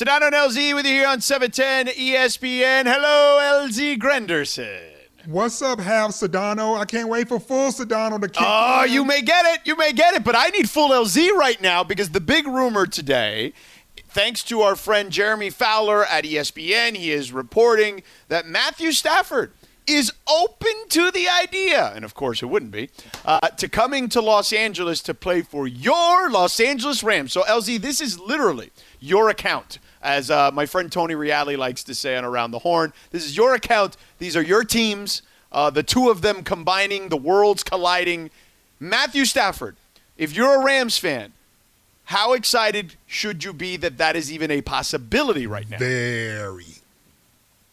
Sedano and LZ with you here on 710 ESPN. Hello, LZ Granderson. What's up, half Sedano? I can't wait for full Sedano to kick Oh, in. you may get it. You may get it. But I need full LZ right now because the big rumor today, thanks to our friend Jeremy Fowler at ESPN, he is reporting that Matthew Stafford is open to the idea, and of course it wouldn't be, uh, to coming to Los Angeles to play for your Los Angeles Rams. So, LZ, this is literally your account. As uh, my friend Tony Reali likes to say on Around the Horn, this is your account. These are your teams. Uh, the two of them combining, the worlds colliding. Matthew Stafford, if you're a Rams fan, how excited should you be that that is even a possibility right now? Very.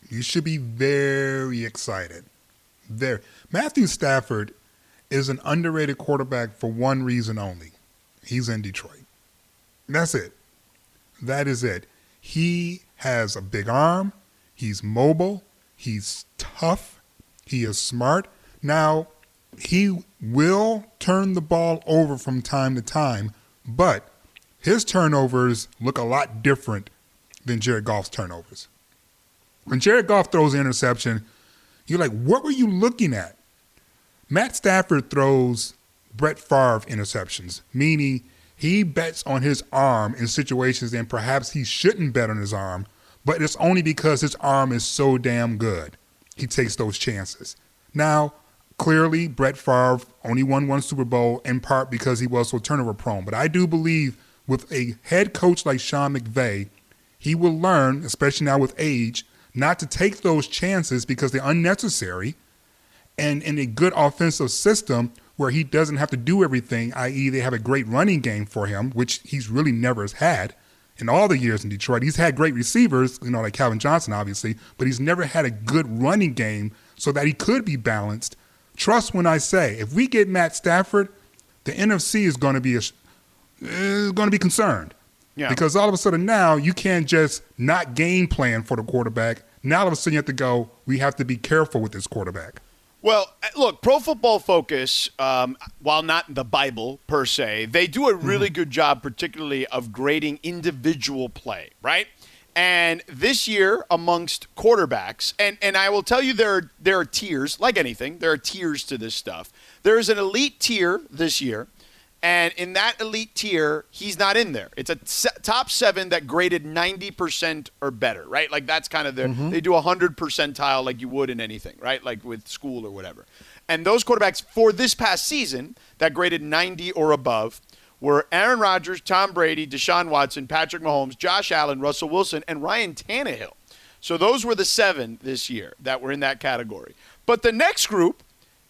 You should be very excited. There. Matthew Stafford is an underrated quarterback for one reason only. He's in Detroit. That's it. That is it. He has a big arm. He's mobile. He's tough. He is smart. Now, he will turn the ball over from time to time, but his turnovers look a lot different than Jared Goff's turnovers. When Jared Goff throws an interception, you're like, what were you looking at? Matt Stafford throws Brett Favre interceptions, meaning he bets on his arm in situations and perhaps he shouldn't bet on his arm, but it's only because his arm is so damn good. He takes those chances. Now, clearly, Brett Favre only won one Super Bowl in part because he was so turnover prone. But I do believe with a head coach like Sean McVay, he will learn, especially now with age, not to take those chances because they're unnecessary. And in a good offensive system where he doesn't have to do everything, i.e., they have a great running game for him, which he's really never has had in all the years in Detroit. He's had great receivers, you know, like Calvin Johnson, obviously, but he's never had a good running game so that he could be balanced. Trust when I say, if we get Matt Stafford, the NFC is going to be a, is going to be concerned. Yeah. Because all of a sudden now you can't just not game plan for the quarterback. Now all of a sudden you have to go, we have to be careful with this quarterback. Well, uh, look, Pro Football Focus, um, while not the Bible per se, they do a really good job, particularly of grading individual play, right? And this year, amongst quarterbacks, and, and I will tell you there are, there are tiers, like anything, there are tiers to this stuff. There is an elite tier this year, and in that elite tier, he's not in there. It's a top seven that graded 90% or better, right? Like that's kind of their, mm-hmm. they do a 100 percentile like you would in anything, right? Like with school or whatever. And those quarterbacks for this past season that graded 90 or above were Aaron Rodgers, Tom Brady, Deshaun Watson, Patrick Mahomes, Josh Allen, Russell Wilson, and Ryan Tannehill. So those were the seven this year that were in that category. But the next group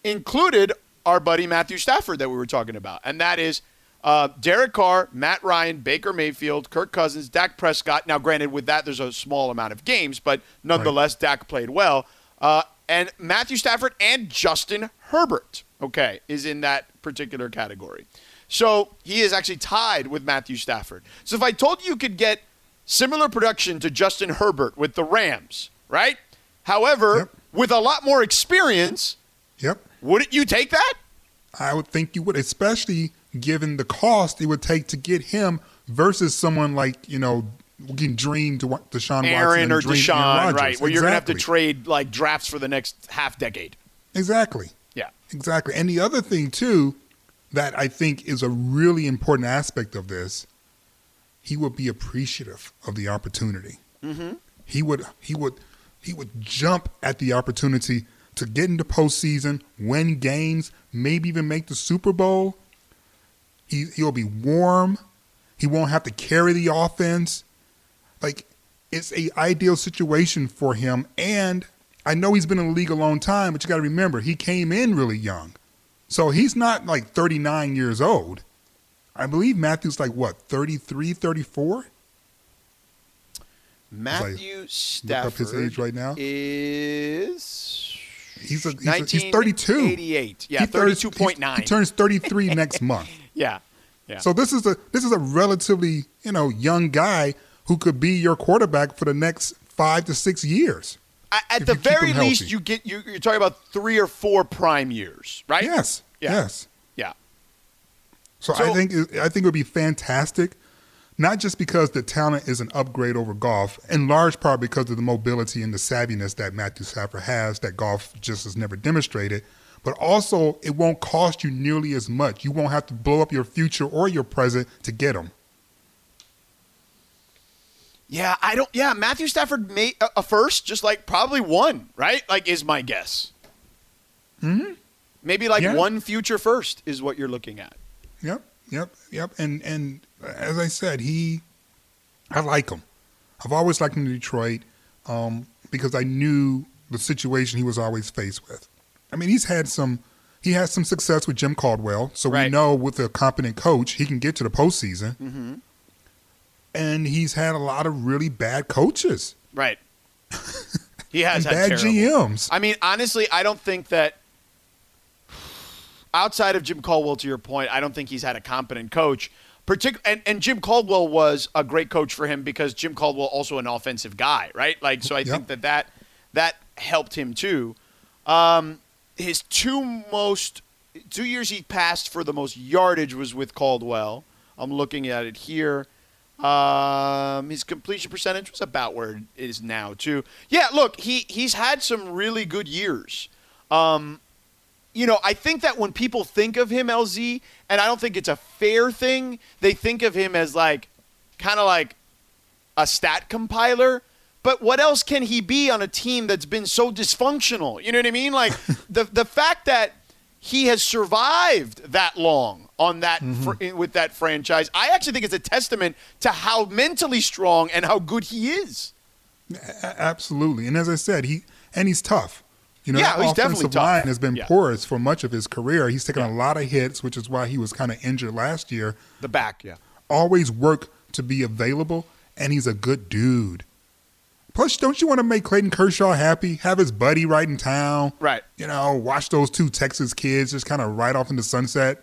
included our buddy Matthew Stafford that we were talking about, and that is uh, Derek Carr, Matt Ryan, Baker Mayfield, Kirk Cousins, Dak Prescott. Now, granted, with that there's a small amount of games, but nonetheless, Dak played well. Uh, and Matthew Stafford and Justin Herbert, okay, is in that particular category. So he is actually tied with Matthew Stafford. So if I told you you could get similar production to Justin Herbert with the Rams, right? However, Yep. with a lot more experience, Yep. Wouldn't you take that? I would think you would, especially given the cost it would take to get him versus someone like, you know, we can dream to what Deshaun Aaron and or Deshaun, Aaron right? Where you're going to have to trade like drafts for the next half decade. Exactly. Yeah. Exactly. And the other thing too that I think is a really important aspect of this, he would be appreciative of the opportunity. Mm-hmm. He would he would he would jump at the opportunity to get into postseason, win games, maybe even make the Super Bowl. He he'll be warm. He won't have to carry the offense. Like it's a ideal situation for him. And I know he's been in the league a long time, but you got to remember he came in really young, so he's not like 39 years old. I believe Matthew's like what 33, 34. Matthew Look Stafford up his age right now. is He's a, he's, a, he's 32. 1988. Yeah, He turns- 32.9. He turns 33 next month. yeah. Yeah. So this is a this is a relatively you know young guy who could be your quarterback for the next five to six years. A- At the very least, you get you, you're talking about three or four prime years, right? Yes. Yeah. Yes. Yeah. So, So- I think I think it would be fantastic not just because the talent is an upgrade over Goff, in large part because of the mobility and the savviness that Matthew Stafford has that Goff just has never demonstrated, but also it won't cost you nearly as much. You won't have to blow up your future or your present to get him. Yeah, I don't. Yeah, Matthew Stafford made a, a first, just like probably one, right? Like, is my guess. Hmm. Maybe like Yeah. one future first is what you're looking at. Yep, yep, yep. And and as I said, he, I like him. I've always liked him in Detroit um, because I knew the situation he was always faced with. I mean, he's had some, he had some success with Jim Caldwell, so we know with a competent coach he can get to the postseason. Mm-hmm. And he's had a lot of really bad coaches Right. He has bad terrible. GMs. I mean, honestly, I don't think that outside of Jim Caldwell, to your point, I don't think he's had a competent coach. Partic- and, and Jim Caldwell was a great coach for him because Jim Caldwell also an offensive guy, right? Like, so I Yep. think that that that helped him too. Um, his two most two years he passed for the most yardage was with Caldwell. I'm looking at it here. Um, his completion percentage was about where it is now too. Yeah, look, he he's had some really good years. Um, you know, I think that when people think of him, LZ, and I don't think it's a fair thing, they think of him as like kind of like a stat compiler. But what else can he be on a team that's been so dysfunctional? You know what I mean? Like the the fact that he has survived that long on that mm-hmm. fr- with that franchise, I actually think it's a testament to how mentally strong and how good he is. Absolutely. And as I said, he and he's tough. You know, Yeah, that he's definitely offensive tough. line has been Yeah. porous for much of his career. He's taken a lot of hits, which is why he was kind of injured last year. The back, yeah. Always work to be available, and he's a good dude. Plus, don't you want to make Clayton Kershaw happy? Have his buddy right in town. Right. You know, watch those two Texas kids just kind of ride off into sunset.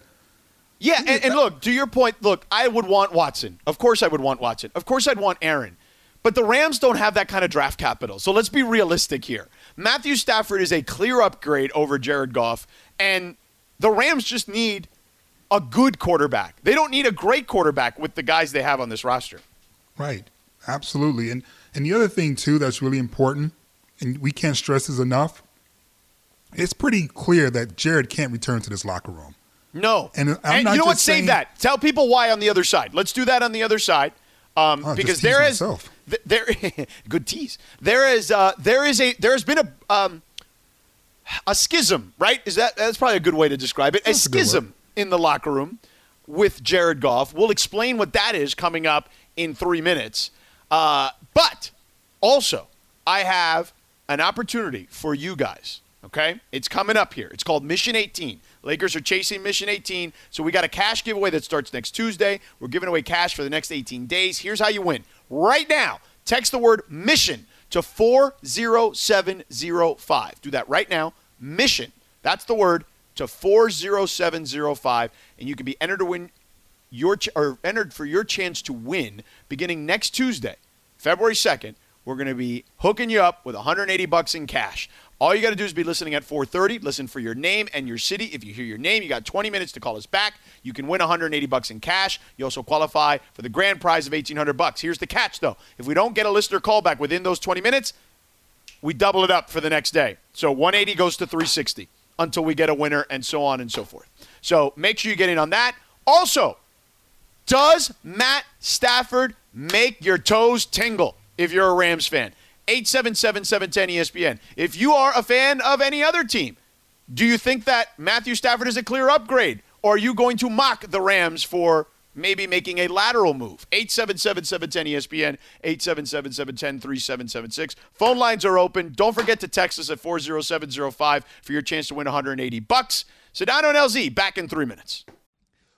Yeah, and, and look, to your point, look, I would want Watson. Of course I would want Watson. Of course I'd want Aaron. But the Rams don't have that kind of draft capital. So let's be realistic here. Matthew Stafford is a clear upgrade over Jared Goff, and the Rams just need a good quarterback. They don't need a great quarterback with the guys they have on this roster. Right. Absolutely. And and the other thing too that's really important, and we can't stress this enough, it's pretty clear that Jared can't return to this locker room. No. And I'm not you know what? just Save saying- that. Tell people why on the other side. Let's do that on the other side. Um, Oh, because there is myself. there good tease. There is uh, there is a there has been a um, a schism, right? Is that that's probably a good way to describe it? A That's a schism in the locker room with Jared Goff. We'll explain what that is coming up in three minutes. Uh, but also, I have an opportunity for you guys. Okay, it's coming up here. It's called Mission 18. Lakers are chasing Mission 18, so we got a cash giveaway that starts next Tuesday. We're giving away cash for the next 18 days. Here's how you win. Right now, text the word mission to 40705. Do that right now. Mission. That's the word to 40705 and you can be entered to win your ch- or entered for your chance to win beginning next Tuesday, February 2nd. We're going to be hooking you up with 180 bucks in cash. All you got to do is be listening at 4:30. Listen for your name and your city. If you hear your name, you got 20 minutes to call us back. You can win 180 bucks in cash. You also qualify for the grand prize of 1800 bucks. Here's the catch though. If we don't get a listener call back within those 20 minutes, we double it up for the next day. So 180 goes to 360 until we get a winner and so on and so forth. So make sure you get in on that. Also, does Matt Stafford make your toes tingle if you're a Rams fan? 877-710 ESPN. If you are a fan of any other team, do you think that Matthew Stafford is a clear upgrade? Or are you going to mock the Rams for maybe making a lateral move? 877-710 ESPN, 877-710-3776. Phone lines are open. Don't forget to text us at 40705 for your chance to win 180 bucks. Sedano and LZ, back in three minutes.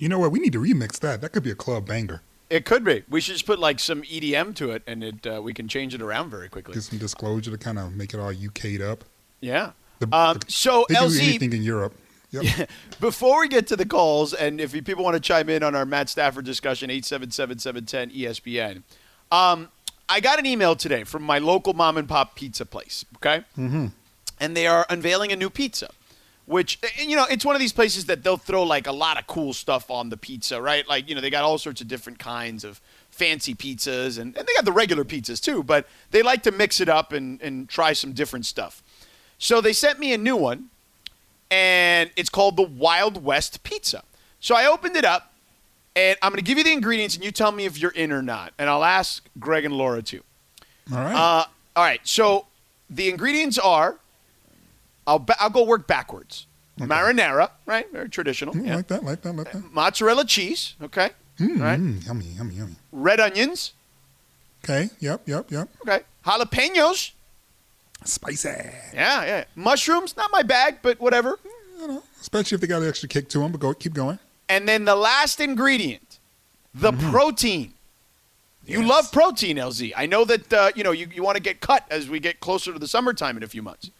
You know what? We need to remix that. That could be a club banger. It could be. We should just put like some EDM to it, and it uh, we can change it around very quickly. Get some disclosure to kind of make it all UK'd up. Yeah. The- um, the- so they do LZ, anything in Europe. Yep. Before we get to the calls, and if people want to chime in on our Matt Stafford discussion, 877-710 ESPN. Um, I got an email today from my local mom and pop pizza place. Okay, mm-hmm. and they are unveiling a new pizza. Which you know, it's one of these places that they'll throw like a lot of cool stuff on the pizza, right? Like you know, they got all sorts of different kinds of fancy pizzas, and, and they got the regular pizzas too. But they like to mix it up and, and try some different stuff. So they sent me a new one and it's called the Wild West Pizza. So I opened it up, and I'm going to give you the ingredients, and you tell me if you're in or not. And I'll ask Greg and Laura too. All right. Uh, all right. So the ingredients are, I'll ba- I'll go work backwards. Marinara, right? Very traditional. Mm, yeah. Like that, like that, like that. Mozzarella cheese. Okay. Mm, right. mm, yummy, yummy, yummy. Red onions. Okay. Yep, yep, yep. Okay. Jalapenos. Spicy. Yeah, yeah. Mushrooms. Not my bag, but whatever. You know, especially if they got an extra kick to them. But go, keep going. And then the last ingredient, the protein. You Mm-hmm. Yes. love protein, LZ. I know that uh, you know you, you want to get cut as we get closer to the summertime in a few months.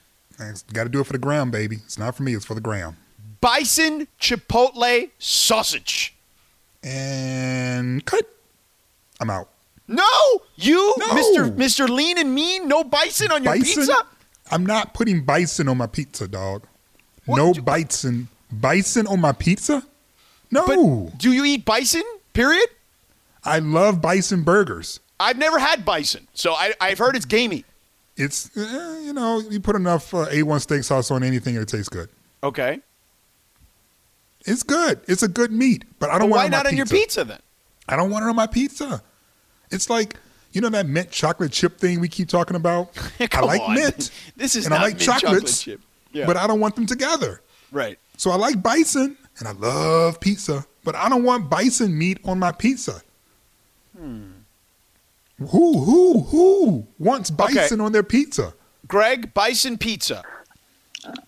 Got to do it for the gram, baby. It's not for me. It's for the gram. Bison chipotle sausage. And cut. I'm out. No, you, No. Mister Mister Lean and Mean, no bison on your bison. pizza. I'm not putting bison on my pizza, dog. What no bison. Bison on my pizza? No. But do you eat bison? Period. I love bison burgers. I've never had bison, so I, I've heard it's gamey. It's eh, you know you put enough uh, A1 steak sauce on anything and it tastes good. Okay, It's good. It's a good meat, but I don't want why it on not on your pizza then? I don't want it on my pizza. It's like you know that mint chocolate chip thing we keep talking about. I like on. mint. This is and I not like mint chocolate chocolates, chip. Yeah. but I don't want them together. Right. So I like bison and I love pizza, but I don't want bison meat on my pizza. Hmm. Who who who wants bison on their pizza? Greg, bison pizza.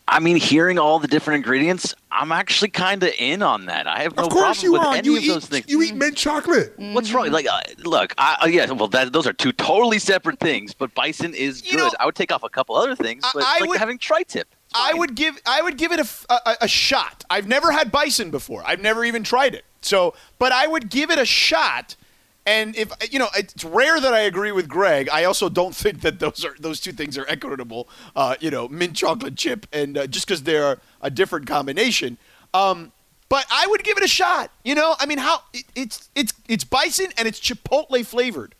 I mean, hearing all the different ingredients, I'm actually kind of in on that. I have no of course problem you with are. any You of eat those things. you eat mint chocolate. What's wrong? Like, uh, look, I, uh, yeah, well, that, those are two totally separate things. But bison is You good. know, I would take off a couple other things, I- but I it's like would- having tri-tip. I would give I would give it a a shot. I've never had bison before. I've never even tried it. So, but I would give it a shot. And if you know, it's rare that I agree with Greg. I also don't think that those are those two things are equitable. Uh, you know, mint chocolate chip and uh, just because they're a different combination. Um, but I would give it a shot. You know, I mean, how it, it's it's it's bison and it's chipotle flavored.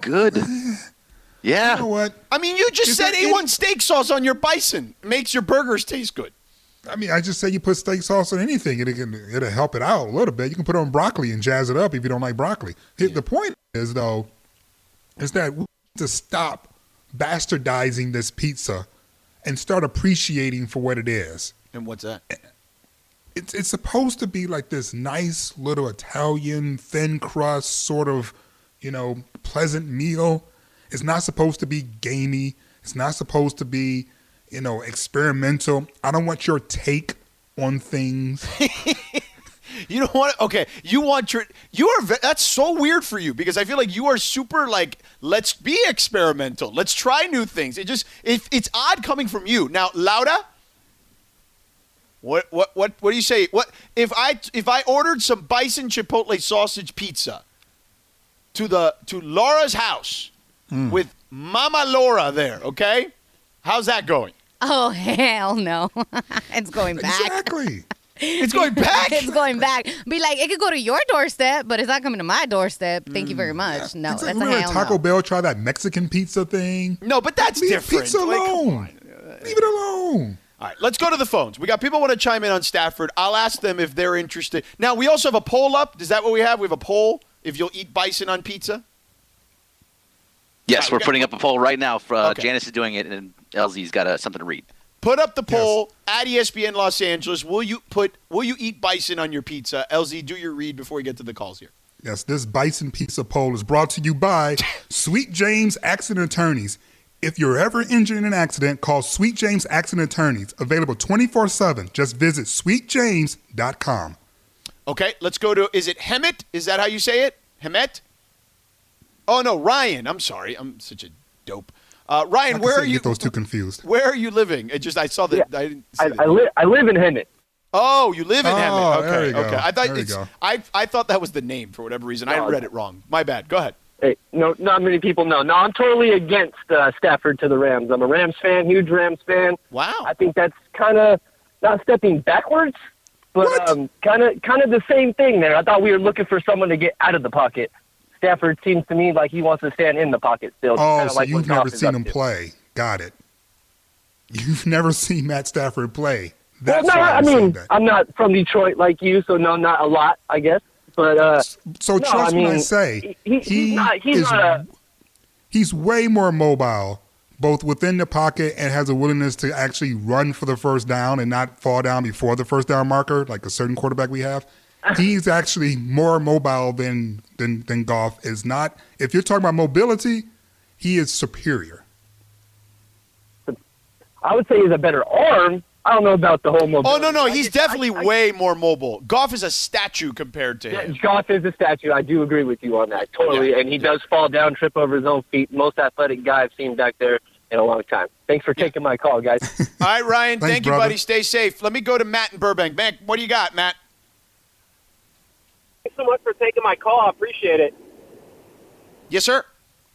good. Yeah. You know what? I mean, you just Is said there A1 any- steak sauce on your bison makes your burgers taste good. I mean, I just say you put steak sauce on anything, and it can it'll help it out a little bit. You can put it on broccoli and jazz it up if you don't like broccoli. Here- The point is though, is that we need to stop bastardizing this pizza and start appreciating for what it is. And what's that? Eh, it's it's supposed to be like this nice little Italian thin crust sort of, you know, pleasant meal. It's not supposed to be gamey. It's not supposed to be, you know, experimental. I don't want your take on things. You don't want okay. You want your you are that's so weird for you because I feel like you are super like let's be experimental. Let's try new things. It just it, it's odd coming from you. Now, Lauda, what what what what do you say? What if I if I ordered some bison chipotle sausage pizza to the to Laura's house mm. with Mama Laura there, okay? How's that going? Oh hell no! it's going back. Exactly. It's going back. it's going back. Be like, it could go to your doorstep, but it's not coming to my doorstep. Thank you very much. No, it's like that's a remember hell Taco no. Bell try that Mexican pizza thing. no, but that's Leave different. pizza Like, come alone. on. Leave it alone. All right, let's go to the phones. We got people want to chime in on Stafford. I'll ask them if they're interested. Now, we also have a poll up. Is that what we have? We have a poll if you'll eat bison on pizza. Yes, Right, we're we got- putting up a poll right now. For, uh, Okay. Janice is doing it, and LZ's got uh, something to read. Put up the poll at E ESPN Los Angeles. Will you put will you eat bison on your pizza? LZ, do your read before we get to the calls here. Yes, this bison pizza poll is brought to you by Sweet James Accident Attorneys. If you're ever injured in an accident, call Sweet James Accident Attorneys. Available 24 7. Just visit sweetjames.com. Okay, let's go to. Is it Hemet? Is that how you say it? Hemet? Oh no, Ryan. I'm sorry. I'm such a dope. Uh, Ryan, where are you you? get those two confused. Where are you living? It just I saw that. I didn't see I, that. I, li- I live in Hemet. Oh, you live in Oh, Hemet. Okay, there you go. okay. I thought There you it's, go. I I thought that was the name for whatever reason. I read it wrong. My bad. Go ahead. Hey, no, not many people know. No, I'm totally against uh, Stafford to the Rams. I'm a Rams fan, huge Rams fan. Wow. I think that's kind of not stepping backwards, but um, kind of kind of the same thing there. I thought we were looking for someone to get out of the pocket. Stafford seems to me like he wants to stand in the pocket still. Oh, so like you've never seen him to. play. Got it. You've never seen Matt Stafford play. Well, That's no, why I I'm mean. I'm not from Detroit like you, so no, not a lot, I guess. But uh, So no, trust I when I mean, say he- he's not- he's is not a- he's way more mobile, both within the pocket and has a willingness to actually run for the first down and not fall down before the first down marker, like a certain quarterback we have. He's actually more mobile than than than Goff is not. If you're talking about mobility, he is superior. I would say he's a better arm. I don't know about the whole mobility. Oh no no, I he's just- definitely I- I- way more mobile. Goff is a statue compared to Yeah, him. Goff is a statue. I do agree with you on that totally, Yeah. and he does fall down, trip over his own feet. Most athletic guy I've seen back there in a long time. Thanks for taking my call, guys. All right, Ryan. Thanks, thank you, brother. buddy. Stay safe. Let me go to Matt in Burbank. Matt, what do you got, Matt? Thanks so much for taking my call. I appreciate it. Yes, sir.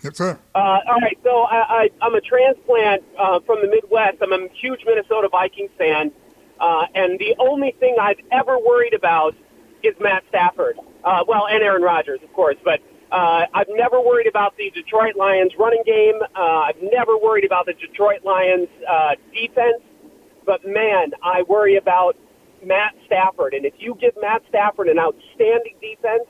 Yes, sir. Uh, all right, so I, I, I'm a transplant uh, from the Midwest. I'm a huge Minnesota Vikings fan, uh, and the only thing I've ever worried about is Matt Stafford. Uh, well, and Aaron Rodgers, of course, but uh, I've never worried about the Detroit Lions running game. Uh, I've never worried about the Detroit Lions uh, defense. But man, I worry about Matt Stafford. And if you give Matt Stafford an outstanding defense,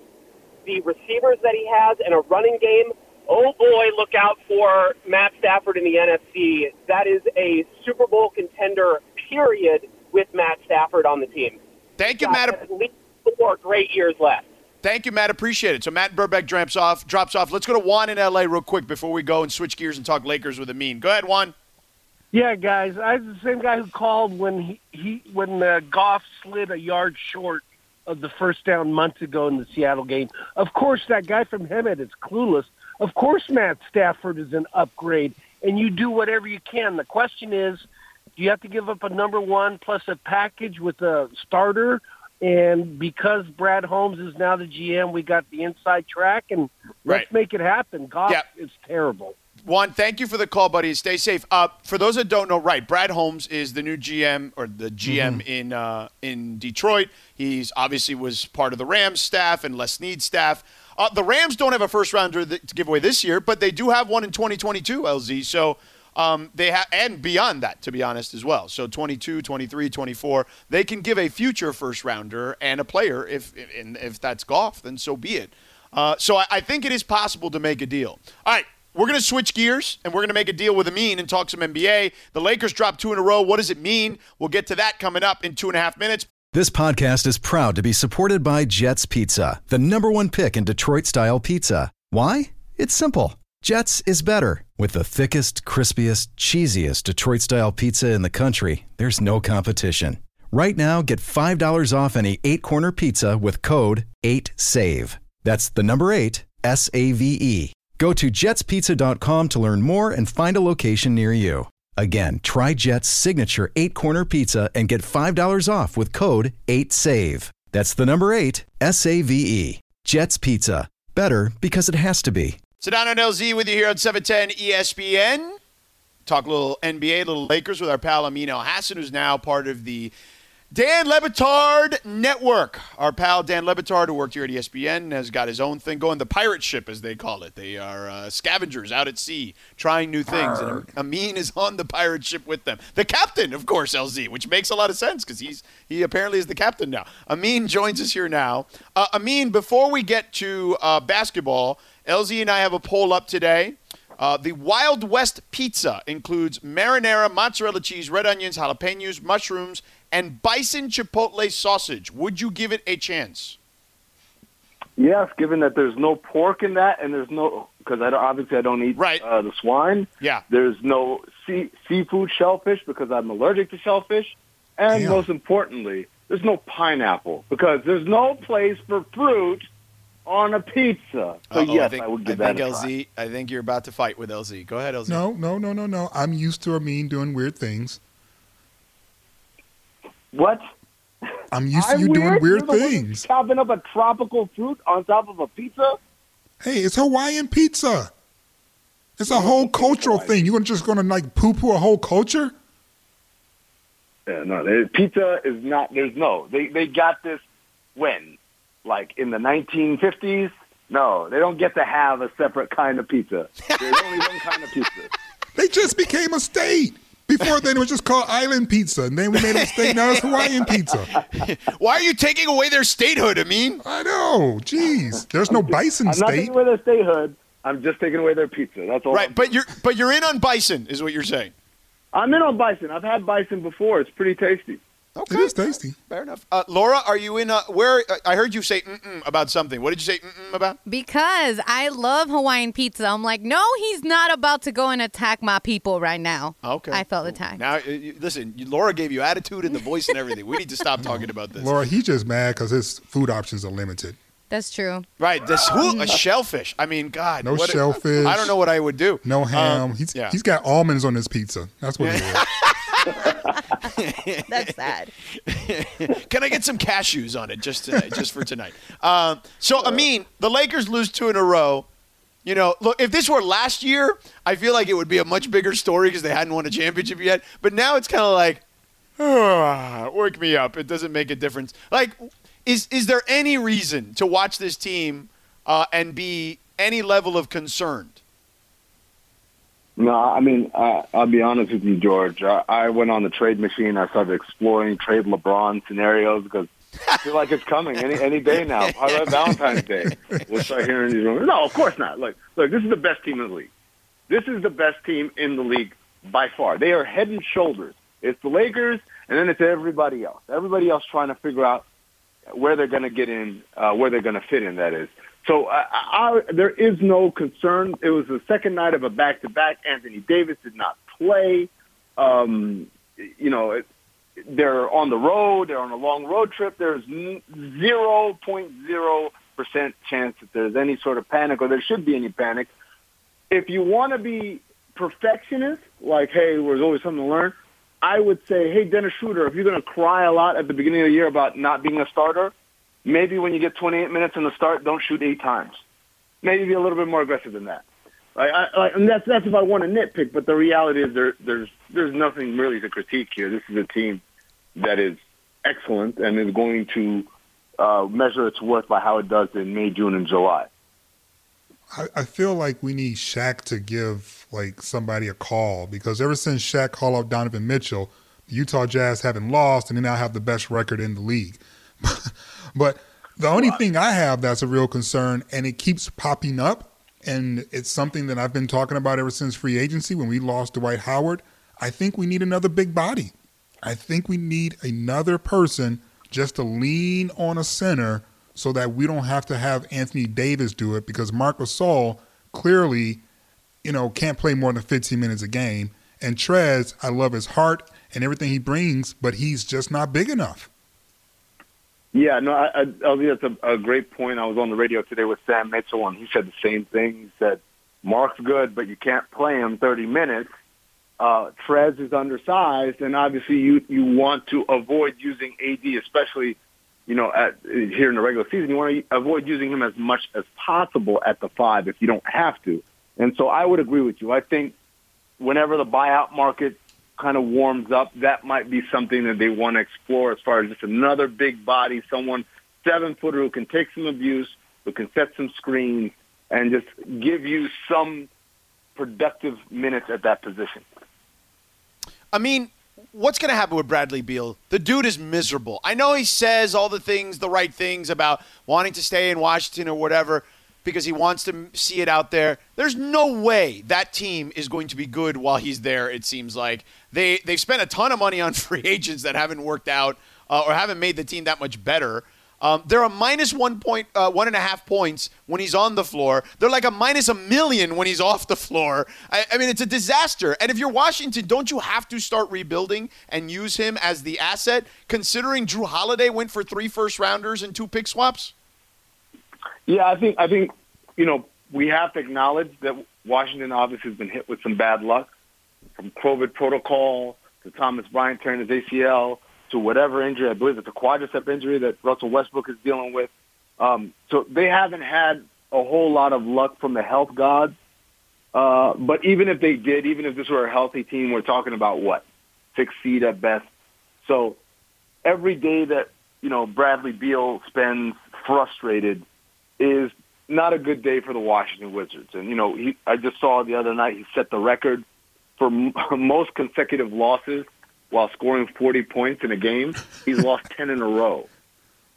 the receivers that he has, and a running game, oh boy, look out for Matt Stafford in the NFC. That is a Super Bowl contender, period, with Matt Stafford on the team. Thank you, Matt. at least four great years left. Thank you, Matt. Appreciate it. So Matt in Burbank drops off. Drops off. Let's go to Juan in LA real quick before we go and switch gears and talk Lakers with Amin. Go ahead, Juan. Yeah, guys, I was the same guy who called when he, he when uh, Goff slid a yard short of the first down months ago in the Seattle game. Of course, that guy from Hemet is clueless. Of course, Matt Stafford is an upgrade, and you do whatever you can. The question is, do you have to give up a number one plus a package with a starter? And because Brad Holmes is now the GM, we got the inside track, and let's Right. make it happen. Goff Yeah. is terrible. Juan, thank you for the call, buddy. Stay safe. Uh, for those that don't know, right, Brad Holmes is the new GM or the GM in uh, in Detroit. He's obviously was part of the Rams staff and Les Snead staff. Uh, the Rams don't have a first rounder th- to give away this year, but they do have one in 2022, LZ. So um, they have, and beyond that, to be honest, as well. So 22, 23, 24, they can give a future first rounder and a player if if, if that's Goff, then so be it. Uh, so I, I think it is possible to make a deal. All right. We're going to switch gears and we're going to make a deal with Amin and talk some NBA. The Lakers dropped two in a row. What does it mean? We'll get to that coming up in two and a half minutes. This podcast is proud to be supported by Jets Pizza, the number one pick in Detroit style pizza. Why? It's simple. Jets is better. With the thickest, crispiest, cheesiest Detroit style pizza in the country, there's no competition. Right now, get $5 off any eight corner pizza with code 8SAVE. That's the number eight, S A V E. Go to jetspizza.com to learn more and find a location near you. Again, try Jet's signature eight corner pizza and get $5 off with code 8SAVE. That's the number eight, S A V E. Jet's Pizza. Better because it has to be. Sedano and LZ with you here on E 710 ESPN. Talk a little NBA, little Lakers with our pal Amin El Hassan, who's now part of the Dan Le Batard Network. Our pal Dan Le Batard, who worked here at ESPN, has got his own thing going. The pirate ship, as they call it. They are uh, scavengers out at sea, trying new things. And Amin is on the pirate ship with them. The captain, of course, LZ, which makes a lot of sense because he's he apparently is the captain now. Amin joins us here now. Uh, Amin, before we get to uh, basketball, LZ and I have a poll up today. Uh, the Wild West pizza includes marinara, mozzarella cheese, red onions, jalapenos, mushrooms, and bison chipotle sausage. Would you give it a chance? Yes, given that there's no pork in that, and there's no because I don't, obviously I don't eat Right. uh, the swine. Yeah. There's no sea, seafood shellfish because I'm allergic to shellfish, and Damn. most importantly, there's no pineapple because there's no place for fruit on a pizza. So Uh-oh, yes, I think, I would I give that think a try. LZ. I think you're about to fight with LZ. Go ahead, LZ. No, no, no, no, no. I'm used to Amin doing weird things. What? I'm used to I'm you doing weird? weird You're the one who's things. Chopping up a tropical fruit on top of a pizza? Hey, it's Hawaiian pizza. It's a whole cultural thing. You're just gonna like poo poo a whole culture? Yeah, no, there- pizza is not. There's no. They they got this when, like in the 1950s. No, they don't get to have a separate kind of pizza. There's only one kind of pizza. They just became a state. Before then, it was just called Island Pizza, and then we made a mistake. Now it's Hawaiian Pizza. Why are you taking away their statehood, I mean, I know. Jeez, there's no bison I'm not state. taking away their statehood. I'm just taking away their pizza. That's all. Right, but you're but you're in on bison, is what you're saying. I'm in on bison. I've had bison before. It's pretty tasty. Okay, It is tasty. fair enough. Uh, Laura, are you in? Uh, where I heard you say mm-mm about something. What did you say mm-mm about? Because I love Hawaiian pizza. I'm like, no, he's not about to go and attack my people right now. Okay, I felt attacked. Now, uh, you- listen, you- Laura gave you attitude and the voice and everything. We need to stop talking about this. Laura, he's just mad because his food options are limited. That's true. Right, this who, a shellfish. I mean, God, No what shellfish. I don't know what I would do. No ham. Um, he's yeah. he's got almonds on his pizza. That's what it is. That's sad. Can I get some cashews on it just tonight, just for tonight? Um, so, I mean, the Lakers lose two in a row. You know, look, if this were last year, I feel like it would be a much bigger story because they hadn't won a championship yet. But now it's kind of like, ah, wake me up. It doesn't make a difference. Like, is is there any reason to watch this team uh, and be any level of concerned? No, I mean, I, I'll be honest with you, George. I, I went on the trade machine. I started exploring trade LeBron scenarios because I feel like it's coming any any day now. Probably by Valentine's Day, we'll start hearing these rumors. No, of course not. Look, look, this is the best team in the league. This is the best team in the league by far. They are head and shoulders. It's the Lakers, and then it's everybody else. Everybody else trying to figure out where they're going to get in, uh, where they're going to fit in. That is. So I, I, there is no concern. It was the second night of a back-to-back. Anthony Davis did not play. Um, you know, it, they're on the road. They're on a long road trip. There's zero point zero percent chance that there's any sort of panic, or there should be any panic. If you want to be perfectionist, like, hey, there's always something to learn. I would say, hey, Dennis Schroeder, if you're going to cry a lot at the beginning of the year about not being a starter, maybe when you get 28 minutes in the start, don't shoot eight times. Maybe be a little bit more aggressive than that. Like, I, like, and that's that's if I want to nitpick, but the reality is there there's there's nothing really to critique here. This is a team that is excellent and is going to uh, measure its worth by how it does in May, June, and July. I, I feel like we need Shaq to give like somebody a call because ever since Shaq called out Donovan Mitchell, the Utah Jazz haven't lost and they now have the best record in the league. but the only thing I have that's a real concern, and it keeps popping up, and it's something that I've been talking about ever since free agency when we lost Dwight Howard. I think we need another big body. I think we need another person just to lean on a center so that we don't have to have Anthony Davis do it because Marcus Gasol clearly, you know, can't play more than 15 minutes a game. And Trez, I love his heart and everything he brings, but he's just not big enough. Yeah, no, I, I, I think that's a, a great point. I was on the radio today with Sam Mitchell, and he said the same thing. He said, Mark's good, but you can't play him 30 minutes. Uh, Trez is undersized, and obviously you, you want to avoid using AD, especially, you know, at, here in the regular season. You want to avoid using him as much as possible at the five if you don't have to. And so I would agree with you. I think whenever the buyout market kind of warms up, that might be something that they want to explore as far as just another big body, someone seven footer who can take some abuse, who can set some screens, and just give you some productive minutes at that position. I mean, what's going to happen with Bradley Beal? The dude is miserable. I know he says all the things, the right things about wanting to stay in Washington or whatever because he wants to see it out there. There's no way that team is going to be good while he's there. It seems like they they've spent a ton of money on free agents that haven't worked out uh, or haven't made the team that much better. Um, they're a minus one point, uh, one and a half points when he's on the floor. They're like a minus a million when he's off the floor. I, I mean, it's a disaster. And if you're Washington, don't you have to start rebuilding and use him as the asset? Considering Jrue Holiday went for three first rounders and two pick swaps. Yeah, I think I think you know we have to acknowledge that Washington obviously has been hit with some bad luck, from COVID protocol to Thomas Bryant tearing his ACL to whatever injury. I believe it's a quadricep injury that Russell Westbrook is dealing with. Um, so they haven't had a whole lot of luck from the health gods. Uh, but even if they did, even if this were a healthy team, we're talking about what six seed at best. So every day that you know Bradley Beal spends frustrated is not a good day for the Washington Wizards. And you know, he, I just saw the other night he set the record for m- most consecutive losses while scoring 40 points in a game. He's lost 10 in a row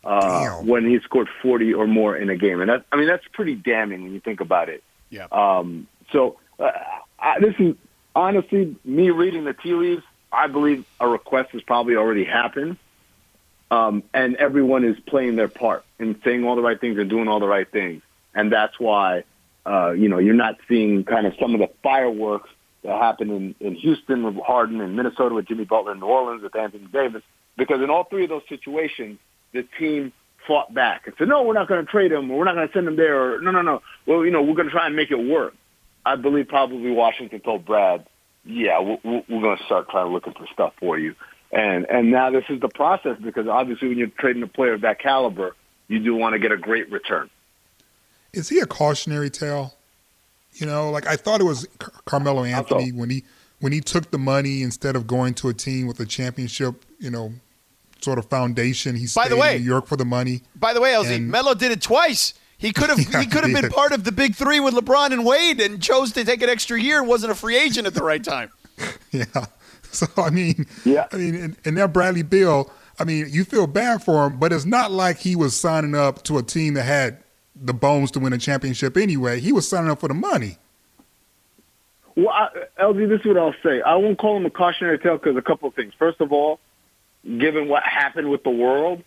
uh, when he scored 40 or more in a game, and that I mean that's pretty damning when you think about it. Yeah. Um, so uh, I, this is honestly me reading the tea leaves. I believe a request has probably already happened. Um, and everyone is playing their part and saying all the right things and doing all the right things. And that's why uh, you know you're not seeing kind of some of the fireworks that happened in, in Houston with Harden and Minnesota with Jimmy Butler and New Orleans with Anthony Davis. Because in all three of those situations the team fought back and said no we're not going to trade him or we're not going to send him there or no no no. Well you know we're going to try and make it work. I believe probably Washington told Brad yeah we're, we're going to start trying looking for stuff for you and and now this is the process because obviously when you're trading a player of that caliber you do want to get a great return is he a cautionary tale? You know, like I thought it was Car- Carmelo Anthony when he when he took the money instead of going to a team with a championship, you know, sort of foundation. He stayed By the way, in New York for the money. By the way, LZ, And- Melo did it twice. He could have Yeah, he could have been part of the big three with LeBron and Wade and chose to take an extra year and wasn't a free agent at the right time. Yeah. So I mean, yeah. I mean, and, and now Bradley Beal. I mean, you feel bad for him, but it's not like he was signing up to a team that had the bones to win a championship anyway. He was signing up for the money. Well, I, LG, this is what I'll say. I won't call him a cautionary tale because a couple of things. First of all, given what happened with the world,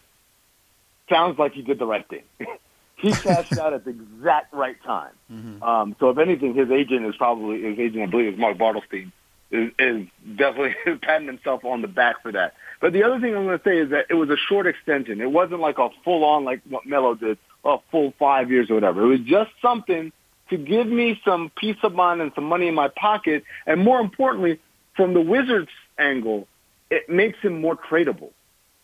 sounds like he did the right thing. he cashed out at the exact right time. Um, so if anything, his agent is probably his agent. I believe is Mark Bartelstein is, is definitely patting himself on the back for that. But the other thing I'm going to say is that it was a short extension. It wasn't like a full on like what Melo did, a full five years or whatever. It was just something to give me some peace of mind and some money in my pocket, and more importantly, from the Wizards' angle, it makes him more tradable.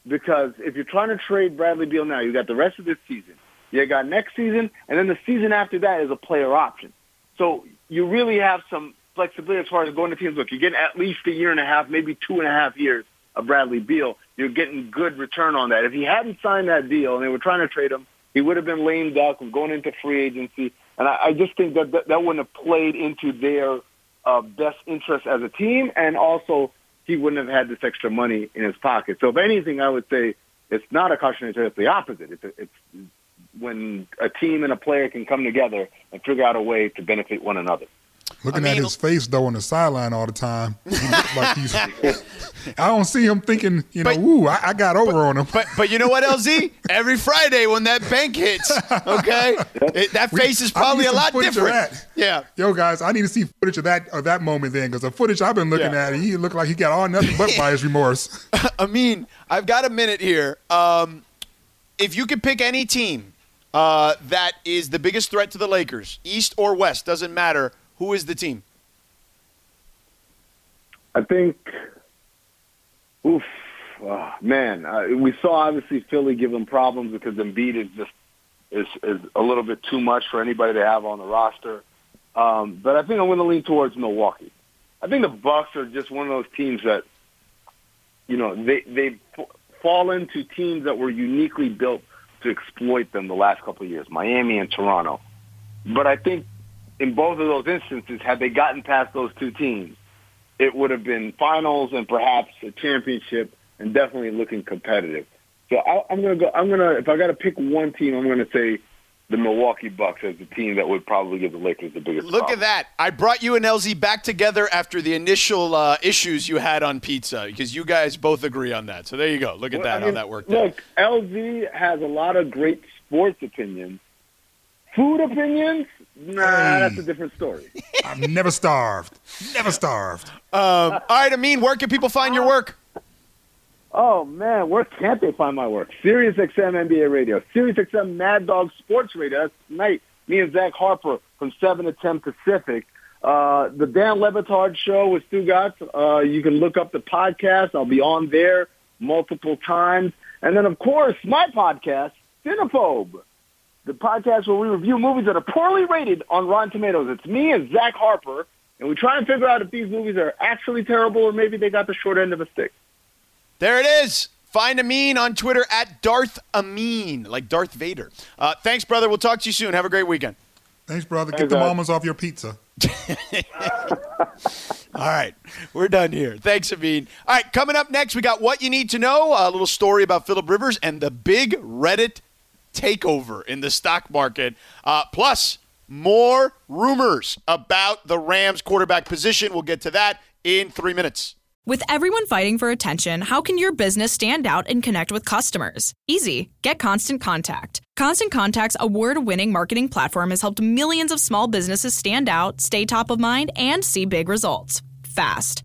Because if you're trying to trade Bradley Beal now, you got the rest of this season, you got next season, and then the season after that is a player option. So you really have some flexibility as far as going to teams. Look, you're getting at least a year and a half, maybe two and a half years of Bradley Beal. You're getting good return on that. If he hadn't signed that deal and they were trying to trade him, he would have been lame duck and going into free agency. And I, I just think that, that that wouldn't have played into their uh, best interest as a team, and also he wouldn't have had this extra money in his pocket. So if anything, I would say it's not a cautionary tale. It's the opposite. It's, it's when a team and a player can come together and figure out a way to benefit one another. Looking at his face though on the sideline all the time, he looks like he's. I don't see him thinking, you know, ooh, I, I got over on him. But but you know what, LZ? Every Friday when that bank hits, okay, it, that We- face is probably a lot different. Yeah. Yo, guys, I need to see footage of that of that moment then, because the footage I've been looking Yeah. at, he looked like he got all nothing but buyer's remorse. I mean, I've got a minute here. Um, if you could pick any team uh, that is the biggest threat to the Lakers, East or West, doesn't matter. Who is the team? I think, oof, oh, man, uh, we saw obviously Philly give them problems because Embiid is just is is a little bit too much for anybody to have on the roster. Um, but I think I'm going to lean towards Milwaukee. I think the Bucks are just one of those teams that, you know, they they fall into teams that were uniquely built to exploit them the last couple of years, Miami and Toronto. But I think in both of those instances, had they gotten past those two teams, it would have been finals and perhaps a championship and definitely looking competitive. So I, I'm gonna go. I'm gonna if I got to pick one team, I'm gonna say the Milwaukee Bucks as the team that would probably give the Lakers the biggest. Look problem. at that. I brought you and LZ back together after the initial uh, issues you had on pizza because you guys both agree on that. So there you go. Look at Well, that, I how that worked out. Look, LZ has a lot of great sports opinions. Food opinions? Nah, Hey. that's a different story. I'm never starved. Never starved. Um, all right, Amin, where can people find your work? Oh man, where can't they find my work? Sirius XM NBA Radio, Sirius XM Mad Dog Sports Radio. That's tonight. Me and Zach Harper from seven to ten Pacific. Uh, the Dan Le Batard Show with Stugotz. Uh, you can look up the podcast. I'll be on there multiple times, and then of course my podcast, Cinephobe, the podcast where we review movies that are poorly rated on Rotten Tomatoes. It's me and Zach Harper, and we try and figure out if these movies are actually terrible or maybe they got the short end of a stick. There it is. Find Amin on Twitter at Darth Amin, like Darth Vader. Uh, thanks, brother. We'll talk to you soon. Have a great weekend. Thanks, brother. Thanks, Get the mamas off your pizza. All right, we're done here. Thanks, Amin. All right, coming up next, we got what you need to know. A little story about Philip Rivers and the big Reddit takeover in the stock market. Uh, plus, more rumors about the Rams quarterback position. We'll get to that in three minutes. With everyone fighting for attention, how can your business stand out and connect with customers? Easy. Get Constant Contact. Constant Contact's award winning marketing platform has helped millions of small businesses stand out, stay top of mind, and see big results fast.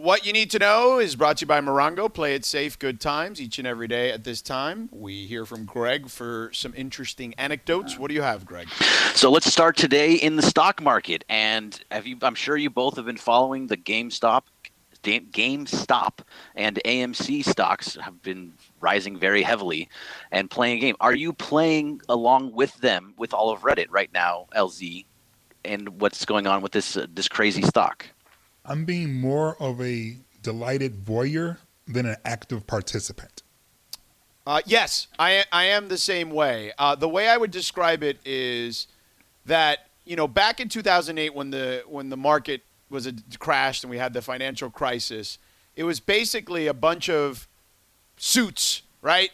What you need to know is brought to you by Morongo. Play it safe, good times each and every day at this time. We hear from Greg for some interesting anecdotes. What do you have, Greg? So let's start today in the stock market. And you? I'm sure you both have been following the GameStop, Ga- GameStop, and AMC stocks have been rising very heavily and playing a game. Are you playing along with them with all of Reddit right now, LZ, and what's going on with this uh, this crazy stock? I'm being more of a delighted voyeur than an active participant. Uh, yes, I, I am the same way. Uh, the way I would describe it is that you know back in 2008 when the when the market was a, crashed and we had the financial crisis, it was basically a bunch of suits, right?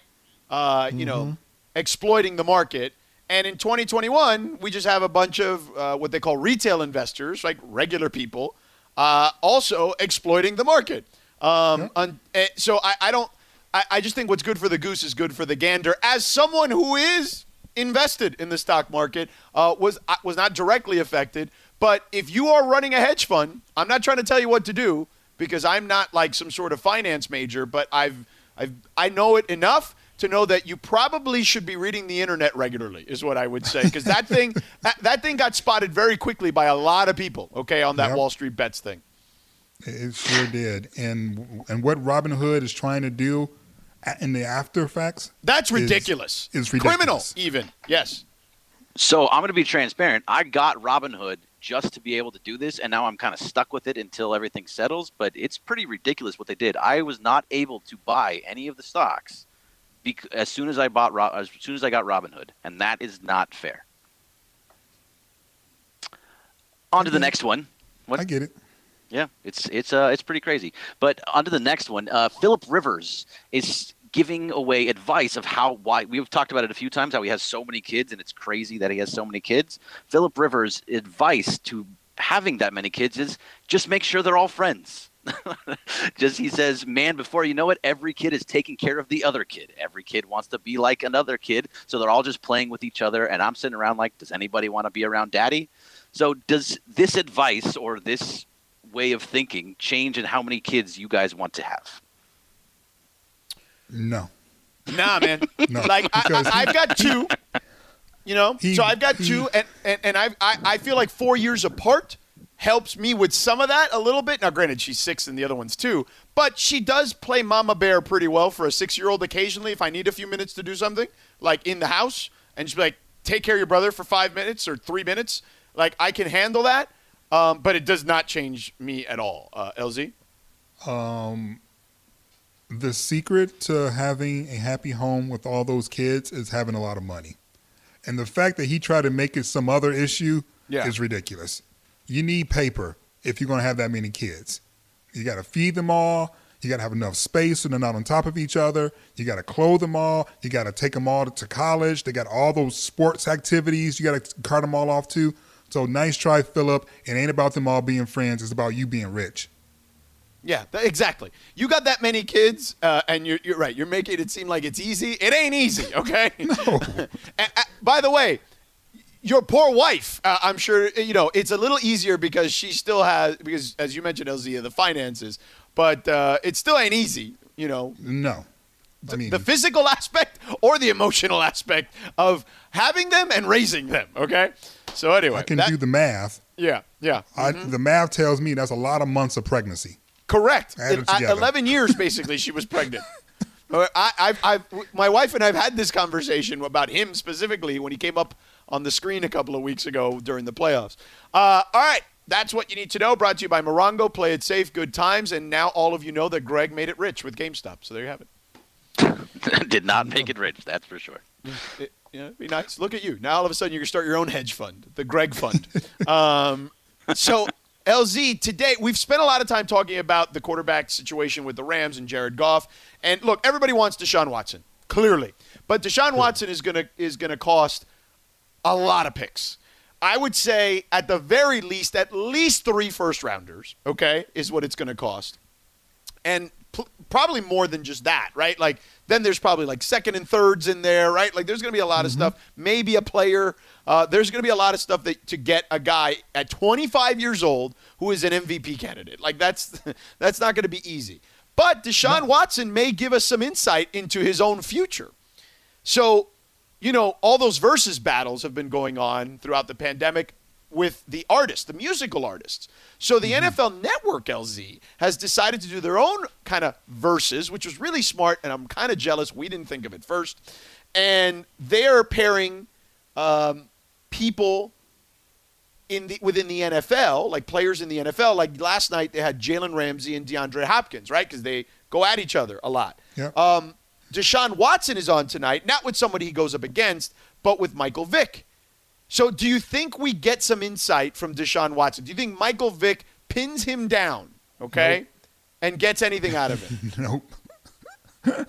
Uh, You know, exploiting the market. And in 2021, we just have a bunch of uh, what they call retail investors, like regular people, uh, also exploiting the market. Um, un- eh, so I, I don't. I, I just think what's good for the goose is good for the gander. As someone who is invested in the stock market, uh, was was not directly affected. But if you are running a hedge fund, I'm not trying to tell you what to do because I'm not like some sort of finance major. But I've I've I know it enough to know that you probably should be reading the internet regularly is what I would say because that thing that, that thing got spotted very quickly by a lot of people. Okay, on that Yep. Wall Street bets thing. It sure did. And and what Robinhood is trying to do in the after effects That's ridiculous. Is, Criminal, ridiculous. even. Yes. So I'm going to be transparent. I got Robinhood just to be able to do this, and now I'm kind of stuck with it until everything settles. But it's pretty ridiculous what they did. I was not able to buy any of the stocks bec- as soon as I bought Ro- as soon as I got Robinhood, and that is not fair. On to the next one. What? I get it. Yeah, it's it's uh it's pretty crazy. But on to the next one. Uh, Philip Rivers is giving away advice of how why we've talked about it a few times how he has so many kids and it's crazy that he has so many kids. Philip Rivers' advice to having that many kids is just make sure they're all friends. just he says, man, before you know it, every kid is taking care of the other kid. Every kid wants to be like another kid, so they're all just playing with each other. And I'm sitting around like, does anybody want to be around daddy? So does this advice or this way of thinking change in how many kids you guys want to have? No. Nah, man. No, like I, I, i've got two. You know, He- so I've got he- two, and and, and I, I I feel like four years apart helps me with some of that a little bit. Now, granted, she's six and the other one's two, but she does play mama bear pretty well for a six year old. Occasionally, if I need a few minutes to do something, like in the house, and she's like, "Take care of your brother for five minutes or three minutes," like I can handle that. Um, but it does not change me at all, uh, LZ. Um, the secret to having a happy home with all those kids is having a lot of money. And the fact that he tried to make it some other issue Yeah. is ridiculous. You need paper if you're going to have that many kids. You got to feed them all. You got to have enough space so they're not on top of each other. You got to clothe them all. You got to take them all to college. They got all those sports activities you got to cart them all off to. So nice try, Philip. It ain't about them all being friends. It's about you being rich. Yeah, th- exactly. You got that many kids, uh, and you're, you're right. You're making it seem like it's easy. It ain't easy, okay? No. by the way, your poor wife, uh, I'm sure, you know, it's a little easier because she still has, because as you mentioned, Elzia, the finances, but uh, it still ain't easy, you know. No. I mean, the physical aspect or the emotional aspect of having them and raising them, okay? So anyway, I can that- do the math. Yeah, yeah. I, Mhm. the math tells me that's a lot of months of pregnancy. Correct. It In- uh. Eleven years, basically, she was pregnant. I, I've, I've, my wife and I've had this conversation about him specifically when he came up on the screen a couple of weeks ago during the playoffs. Uh, all right, that's what you need to know. Brought to you by Morongo. Play it safe, good times, and now all of you know that Greg made it rich with GameStop. So there you have it. Did not make it rich, that's for sure. It- you know, be nice. Look at you. Now all of a sudden you can start your own hedge fund, the Greg Fund. um, so LZ today we've spent a lot of time talking about the quarterback situation with the Rams and Jared Goff. And look, everybody wants Deshaun Watson, clearly, but Deshaun Watson is gonna is gonna cost a lot of picks. I would say at the very least, at least three first rounders. Okay, is what it's going to cost and pl- probably more than just that, right? Like then there's probably like second and thirds in there, right? Like there's going to be a lot of stuff. Maybe a player. Uh, there's going to be a lot of stuff that to get a guy at 25 years old who is an MVP candidate. Like that's that's not going to be easy. But Deshaun Watson may give us some insight into his own future. So, you know, all those versus battles have been going on throughout the pandemic with the artists, the musical artists. So the NFL Network LZ has decided to do their own kind of verses, which was really smart, and I'm kind of jealous we didn't think of it first. And they're pairing um, people in the within the NFL, like players in the NFL. Like last night, they had Jalen Ramsey and DeAndre Hopkins, right? Because they go at each other a lot. Yeah. Um, Deshaun Watson is on tonight, not with somebody he goes up against, but with Michael Vick. So, do you think we get some insight from Deshaun Watson? Do you think Michael Vick pins him down, okay, and gets anything out of it? nope.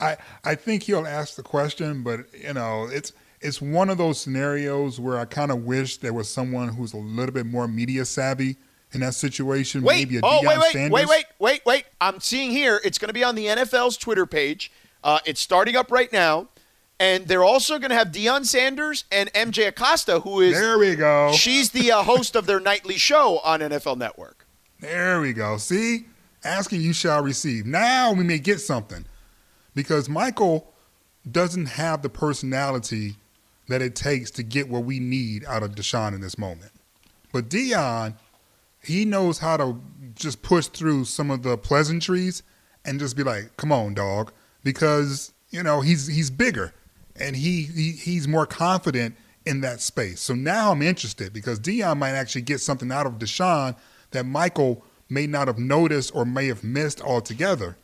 I I think he'll ask the question, but you know, it's it's one of those scenarios where I kind of wish there was someone who's a little bit more media savvy in that situation. Wait, maybe a oh, Deion wait, wait, Sanders. wait, wait, wait, wait. I'm seeing here. It's going to be on the NFL's Twitter page. Uh, it's starting up right now, and they're also going to have Deion Sanders and MJ Acosta, who is There we go. she's the uh, host of their nightly show on NFL Network. There we go. See, asking you shall receive. Now we may get something because Michael doesn't have the personality that it takes to get what we need out of Deshaun in this moment. But Deion, he knows how to just push through some of the pleasantries and just be like, "Come on, dog," because you know he's he's bigger and he, he he's more confident in that space. So now I'm interested because Deion might actually get something out of Deshaun that Michael may not have noticed or may have missed altogether.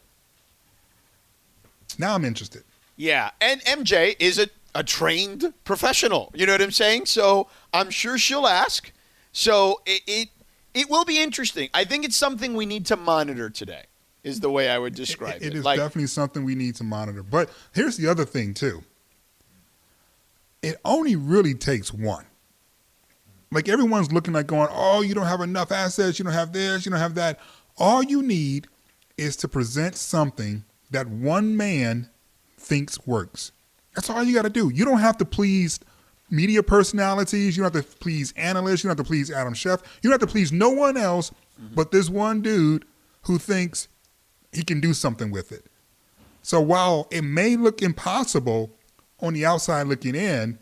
Now I'm interested. Yeah, and MJ is a, a trained professional. You know what I'm saying? So I'm sure she'll ask. So it, it it will be interesting. I think it's something we need to monitor today. Is the way I would describe it. It is Like- definitely something we need to monitor. But here's the other thing too. It only really takes one. Like everyone's looking like going, "Oh, you don't have enough assets, you don't have this, you don't have that." All you need is to present something that one man thinks works. That's all you got to do. You don't have to please media personalities. You don't have to please analysts. You don't have to please Adam Schefter. You don't have to please no one else but this one dude who thinks he can do something with it. So while it may look impossible on the outside looking in,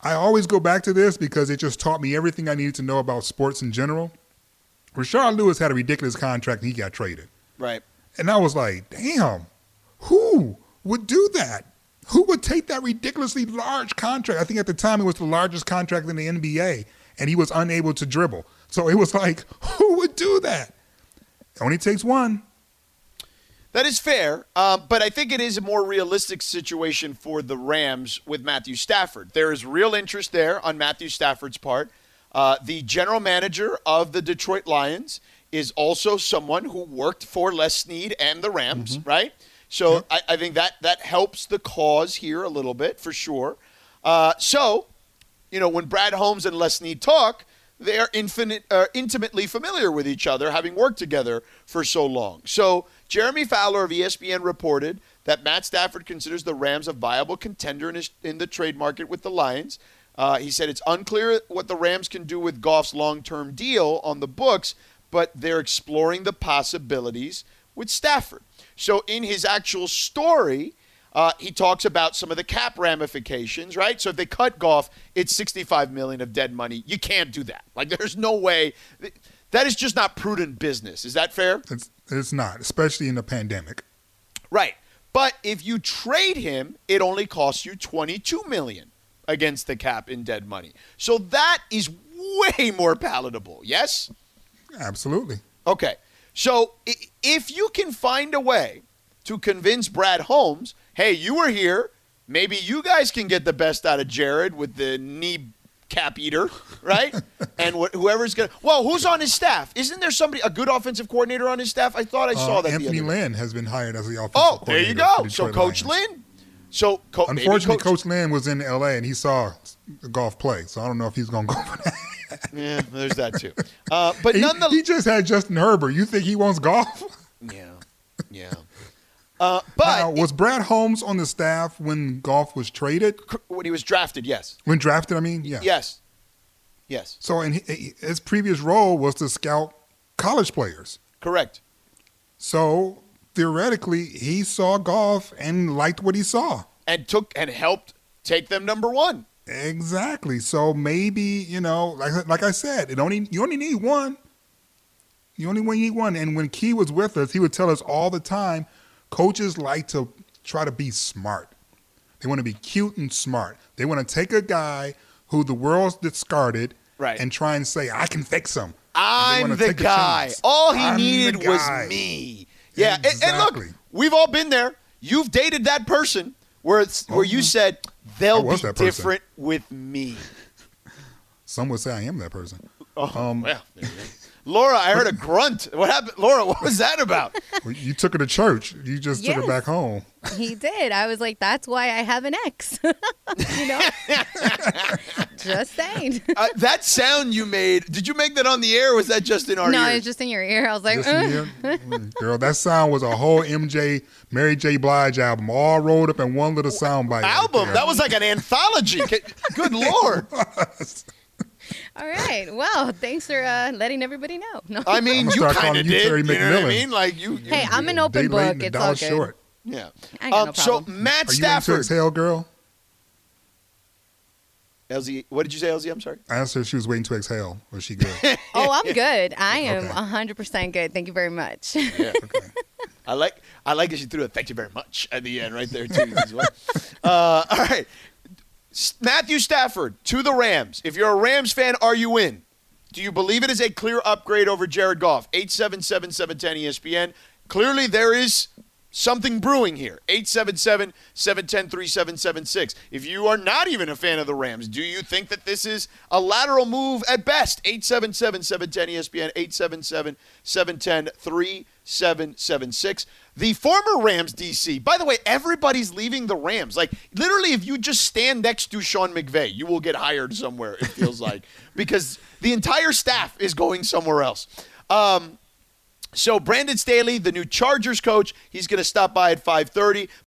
I always go back to this because it just taught me everything I needed to know about sports in general. Rashard Lewis had a ridiculous contract and he got traded. Right. And I was like, damn, who would do that? Who would take that ridiculously large contract? I think at the time it was the largest contract in the NBA, and he was unable to dribble. So it was like, who would do that? It only takes one. That is fair, uh, but I think it is a more realistic situation for the Rams with Matthew Stafford. There is real interest there on Matthew Stafford's part. Uh, the general manager of the Detroit Lions is also someone who worked for Les Snead and the Rams, right? So I, I think that that helps the cause here a little bit for sure. Uh, so, you know, when Brad Holmes and Les Snead talk, they are infinite, uh, intimately familiar with each other, having worked together for so long. So, Jeremy Fowler of ESPN reported that Matt Stafford considers the Rams a viable contender in, his, in the trade market with the Lions. Uh, he said it's unclear what the Rams can do with Goff's long term deal on the books, but they're exploring the possibilities with Stafford. So, in his actual story, uh, he talks about some of the cap ramifications, right? So if they cut Goff, it's 65 million of dead money. You can't do that. Like there's no way. That is just not prudent business. Is that fair? It's, it's not, especially in the pandemic. Right. But if you trade him, it only costs you 22 million against the cap in dead money. So that is way more palatable. Yes? Absolutely. Okay. So if you can find a way to convince Brad Holmes, hey, you were here. Maybe you guys can get the best out of Jared with the knee cap eater, right? and wh- whoever's going to. Well, who's on his staff? Isn't there somebody, a good offensive coordinator on his staff? I thought I saw Uh, that Anthony the other day. Lynn has been hired as the offensive Oh, there you go. So Coach Lions. Lynn. So co- Unfortunately, Coach, Coach Lynn was in L.A. and he saw the Goff play, so I don't know if he's going to go for that. Yeah, there's that too. Uh, but he, nonetheless, he just had Justin Herbert. You think he wants Goff? yeah, yeah. Uh, but Now, was Brad Holmes on the staff when Goff was traded? when he was drafted, yes, When drafted, I mean, yeah. yes, yes, So, and his previous role was to scout college players. correct. So, theoretically, he saw Goff and liked what he saw. And took and helped take them number one. Exactly. So maybe you know, like like I said, it only you only need one. You only need one. And when Key was with us, he would tell us all the time, coaches like to try to be smart. They want to be cute and smart. They want to take a guy who the world's discarded Right. and try and say, I can fix him. I'm the guy. All he I'm needed was me. Yeah, and- and, Exactly. look, we've all been there. You've dated that person where it's where you mm-hmm. said they'll be was that person. different with me. Some would say I am that person. Oh, Um, well, there you go. Laura, I heard a grunt. What happened, Laura? What was that about? You took her to church. You just took her back home. He did. I was like, that's why I have an ex. you know? just saying. Uh, that sound you made, did you make that on the air or was that just in our ear? no, ears? it's just in your ear. I was like, Just in "Uh." Girl, that sound was a whole MJ Mary J. Blige album, all rolled up in one little sound bite. album. there. That was like an anthology. Good lord. All right. Well, thanks for uh, letting everybody know. No. I mean, you start kind of you did. Terry You know what I McMillan. mean? Like you. you hey, I'm an open book. It's all good. short. yeah. I got Um, no so problem. Matt Are you into Stafford. Exhale, girl? LZ, what did you say, LZ? I'm sorry. I asked her if she was waiting to exhale. Was she good? Oh, I'm good. I am Okay. 100% good. Thank you very much. Yeah. I like I like that she threw a thank you very much at the end right there too as well. Uh, all right. Matthew Stafford to the Rams. If you're a Rams fan, are you in? Do you believe it is a clear upgrade over Jared Goff? 877 710 ESPN. Clearly there is something brewing here. 877 710 3776. If you are not even a fan of the Rams, do you think that this is a lateral move at best? 877 710 ESPN, 877 710 3776. The former Rams DC, by the way, everybody's leaving the Rams. Like, literally, if you just stand next to Sean McVay, you will get hired somewhere, it feels like, because the entire staff is going somewhere else. Um, so Brandon Staley, the new Chargers coach, he's going to stop by at 5:30.